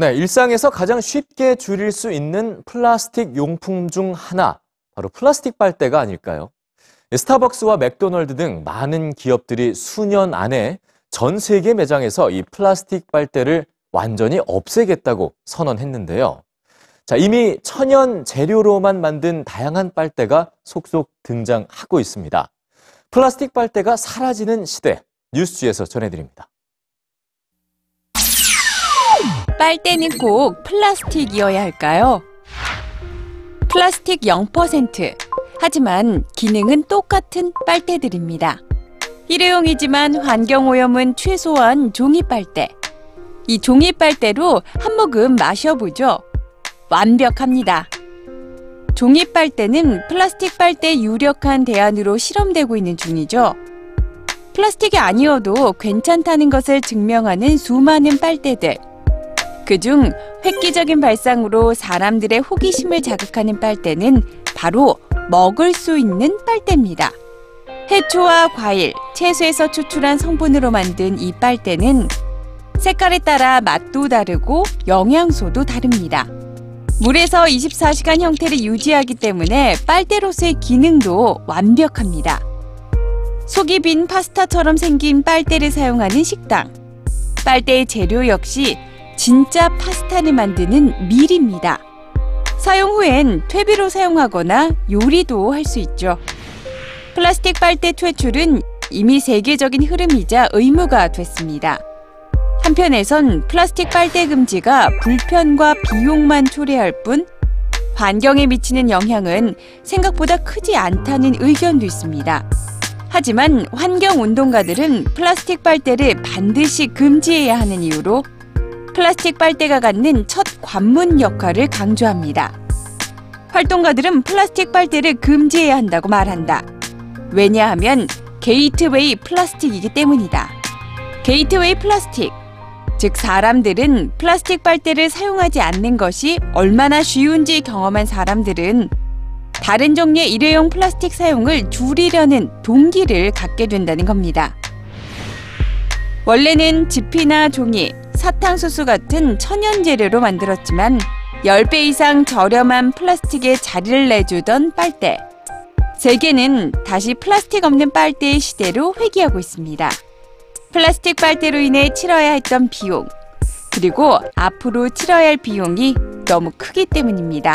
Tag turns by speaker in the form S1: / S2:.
S1: 네, 일상에서 가장 쉽게 줄일 수 있는 플라스틱 용품 중 하나, 바로 플라스틱 빨대가 아닐까요? 스타벅스와 맥도널드 등 많은 기업들이 수년 안에 전 세계 매장에서 이 플라스틱 빨대를 완전히 없애겠다고 선언했는데요. 자, 이미 천연 재료로만 만든 다양한 빨대가 속속 등장하고 있습니다. 플라스틱 빨대가 사라지는 시대, 뉴스지에서 전해드립니다.
S2: 빨대는 꼭 플라스틱이어야 할까요? 플라스틱 0%. 하지만 기능은 똑같은 빨대들입니다. 일회용이지만 환경오염은 최소한 종이 빨대. 이 종이 빨대로 한 모금 마셔보죠. 완벽합니다. 종이 빨대는 플라스틱 빨대 유력한 대안으로 실험되고 있는 중이죠. 플라스틱이 아니어도 괜찮다는 것을 증명하는 수많은 빨대들. 그중 획기적인 발상으로 사람들의 호기심을 자극하는 빨대는 바로 먹을 수 있는 빨대입니다. 해초와 과일, 채소에서 추출한 성분으로 만든 이 빨대는 색깔에 따라 맛도 다르고 영양소도 다릅니다. 물에서 24시간 형태를 유지하기 때문에 빨대로서의 기능도 완벽합니다. 속이 빈 파스타처럼 생긴 빨대를 사용하는 식당. 빨대의 재료 역시 진짜 파스타를 만드는 밀입니다. 사용 후엔 퇴비로 사용하거나 요리도 할 수 있죠. 플라스틱 빨대 퇴출은 이미 세계적인 흐름이자 의무가 됐습니다. 한편에선 플라스틱 빨대 금지가 불편과 비용만 초래할 뿐 환경에 미치는 영향은 생각보다 크지 않다는 의견도 있습니다. 하지만 환경 운동가들은 플라스틱 빨대를 반드시 금지해야 하는 이유로 플라스틱 빨대가 갖는 첫 관문 역할을 강조합니다. 활동가들은 플라스틱 빨대를 금지해야 한다고 말한다. 왜냐하면 게이트웨이 플라스틱이기 때문이다. 게이트웨이 플라스틱. 즉, 사람들은 플라스틱 빨대를 사용하지 않는 것이 얼마나 쉬운지 경험한 사람들은 다른 종류의 일회용 플라스틱 사용을 줄이려는 동기를 갖게 된다는 겁니다. 원래는 지피나 종이, 사탕수수 같은 천연 재료로 만들었지만 10배 이상 저렴한 플라스틱에 자리를 내주던 빨대. 세계는 다시 플라스틱 없는 빨대의 시대로 회귀하고 있습니다. 플라스틱 빨대로 인해 치러야 했던 비용, 그리고 앞으로 치러야 할 비용이 너무 크기 때문입니다.